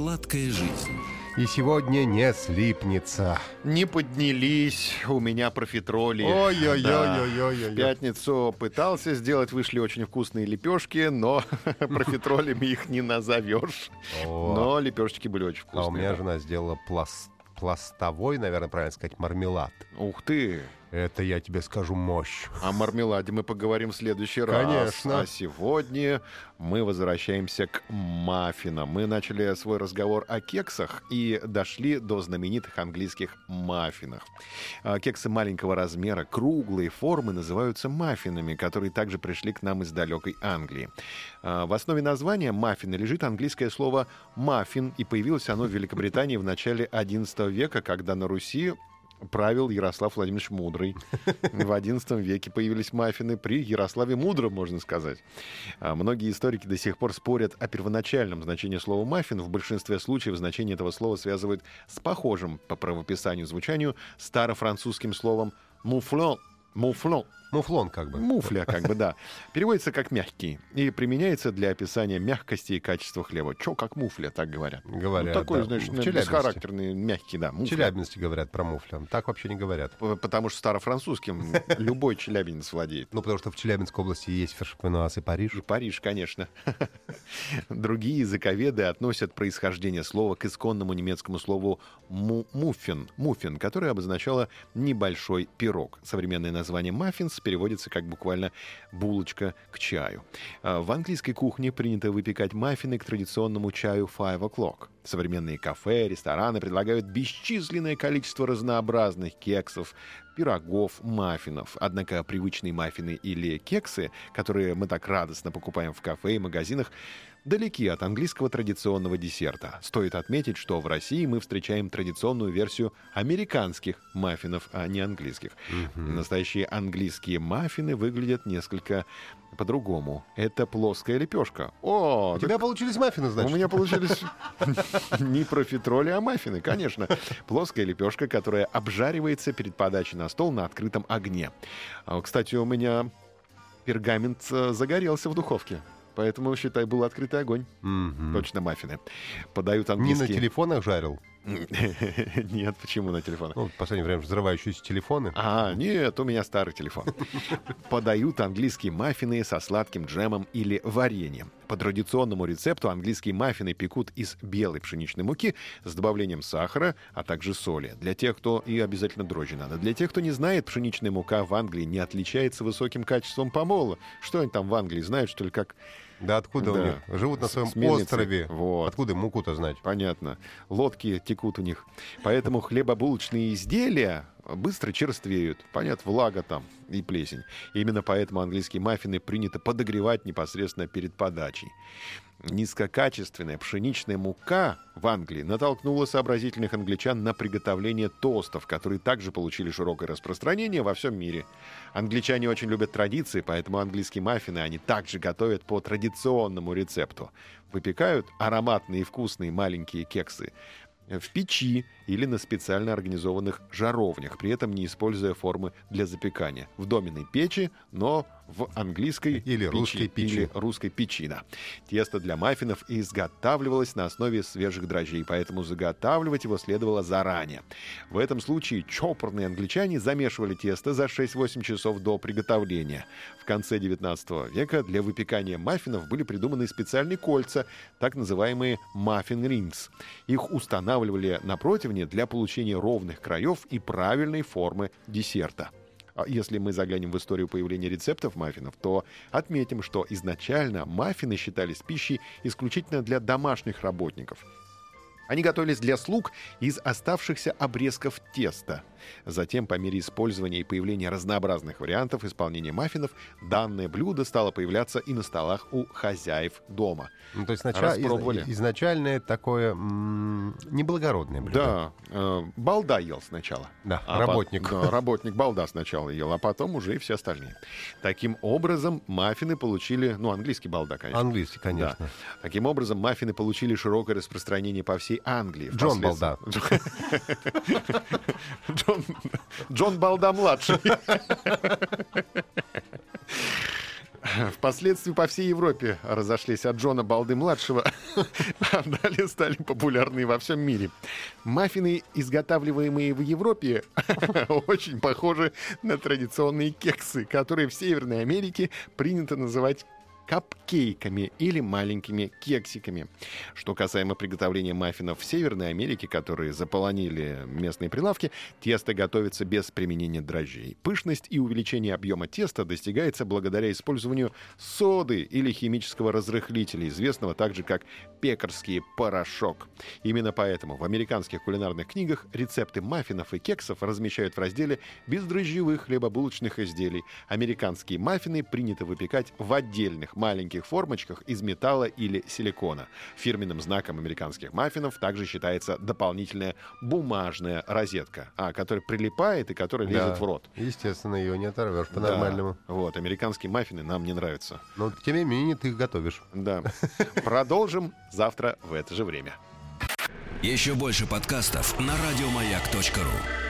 Сладкая жизнь. И сегодня не слипнется. Не поднялись, у меня профитроли. Ой-ой-ой-ой-ой-ой. В пятницу пытался сделать, вышли очень вкусные лепешки, но профитролями их не назовешь. Но лепешечки были очень вкусные. А у меня жена сделала пласт- пластовой, наверное, правильно сказать, мармелад. Ух ты! Это, я тебе скажу, мощь. О мармеладе мы поговорим в следующий раз. Конечно. А сегодня мы возвращаемся к маффинам. Мы начали свой разговор о кексах и дошли до знаменитых английских маффинов. А, Кексы маленького размера, круглые формы называются маффинами, которые также пришли к нам из далекой Англии. А, В основе названия маффина лежит английское слово «маффин», и появилось оно в Великобритании в начале XI века, когда на Руси правил Ярослав Владимирович Мудрый. В XI веке появились маффины при Ярославе Мудром, можно сказать. А Многие историки до сих пор спорят о первоначальном значении слова «маффин». В большинстве случаев значение этого слова связывают с похожим по правописанию звучанию старофранцузским словом «муфлон». Муфлон. Муфлон как бы. Муфля, как бы, да. Переводится как «мягкий» и применяется для описания мягкости и качества хлеба. Чё, как муфля, так говорят. Говорят, Ну, такой, да. значит, В Челябинске. бесхарактерный, мягкий, да. В муфля. Челябинске говорят про муфля. Так вообще не говорят. Потому что старофранцузским любой челябинец владеет. Ну, потому что в Челябинской области есть Фершпенуаз и Париж. И Париж, конечно. Другие языковеды относят происхождение слова к исконному немецкому слову му- муффин, муффин, которое обозначало небольшой пирог. Современное название маффинс переводится как буквально булочка к чаю. А В английской кухне принято выпекать маффины к традиционному чаю five o'clock. Современные кафе, рестораны предлагают бесчисленное количество разнообразных кексов, пирогов, маффинов. Однако привычные маффины или кексы, которые мы так радостно покупаем в кафе и магазинах, далеки от английского традиционного десерта. Стоит отметить, что в России мы встречаем традиционную версию американских маффинов, а не английских. Настоящие английские маффины выглядят несколько по-другому. Это плоская лепешка. О, У тебя получились маффины, значит? у меня получились не профитроли, а маффины, конечно. Плоская лепешка, которая обжаривается перед подачей на стол на открытом огне. А, Кстати, у меня пергамент э, загорелся в духовке. Поэтому, считай, был открытый огонь. Мгм. Точно маффины. Подают Не на английские... телефонах жарил? Нет, почему на телефонах? Ну, в последнее время взрывающиеся телефоны. А, нет, у меня старый телефон. Подают английские маффины со сладким джемом или вареньем. По традиционному рецепту английские маффины пекут из белой пшеничной муки с добавлением сахара, а также соли. Для тех, кто... И обязательно дрожжи надо. Для тех, кто не знает, пшеничная мука в Англии не отличается высоким качеством помола. Что они там в Англии знают, что ли, как... Да откуда у Да. них? Живут на своем с мельницы. острове. Вот. Откуда муку-то знать? Понятно. Лодки текут у них. Поэтому хлебобулочные изделия быстро черствеют. Понятно, влага там и плесень. Именно поэтому английские маффины принято подогревать непосредственно перед подачей. Низкокачественная пшеничная мука в Англии натолкнула сообразительных англичан на приготовление тостов, которые также получили широкое распространение во всем мире. Англичане очень любят традиции, поэтому английские маффины они также готовят по традиционному рецепту. Выпекают ароматные и вкусные маленькие кексы в печи или на специально организованных жаровнях, при этом не используя формы для запекания. В доменной печи, но в английской Или русской печи. Или русской печи, да. Тесто для маффинов изготавливалось на основе свежих дрожжей, поэтому заготавливать его следовало заранее. В этом случае чопорные англичане замешивали тесто за 6-8 часов до приготовления. В конце 19 века для выпекания маффинов были придуманы специальные кольца, так называемые маффин рингс. Их устанавливали на противне для получения ровных краев и правильной формы десерта. А Если мы заглянем в историю появления рецептов маффинов, то отметим, что изначально маффины считались пищей исключительно для домашних работников. Они готовились для слуг из оставшихся обрезков теста. Затем, по мере использования и появления разнообразных вариантов исполнения маффинов, данное блюдо стало появляться и на столах у хозяев дома. Ну, то есть сначала, из- изначальное такое м, неблагородное блюдо. Да, э, балда ел сначала. Да, А работник. по- да, работник балда сначала ел, а потом уже и все остальные. Таким образом, маффины получили... Ну, английский балда, конечно. Английский, конечно. Да. Таким образом, маффины получили широкое распространение по всей Англии. Джон Впоследствии- Джон, Джон Балда младший. Впоследствии по всей Европе разошлись от Джона Балды младшего, а далее стали популярны во всем мире. Маффины, изготавливаемые в Европе, очень похожи на традиционные кексы, которые в Северной Америке принято называть капкейками или маленькими кексиками. Что касаемо приготовления маффинов в Северной Америке, которые заполонили местные прилавки, тесто готовится без применения дрожжей. Пышность и увеличение объема теста достигается благодаря использованию соды или химического разрыхлителя, известного также как пекарский порошок. Именно поэтому в американских кулинарных книгах рецепты маффинов и кексов размещают в разделе бездрожжевых хлебобулочных изделий. Американские маффины принято выпекать в отдельных маленьких формочках из металла или силикона. Фирменным знаком американских маффинов также считается дополнительная бумажная розетка, а, которая прилипает и которая Да. лезет в рот. Естественно, ее не оторвешь Да. по-нормальному. Вот, американские маффины нам не нравятся. Но тем не менее ты их готовишь. Да. Продолжим завтра в это же время. Еще больше подкастов на радиомаяк.ру.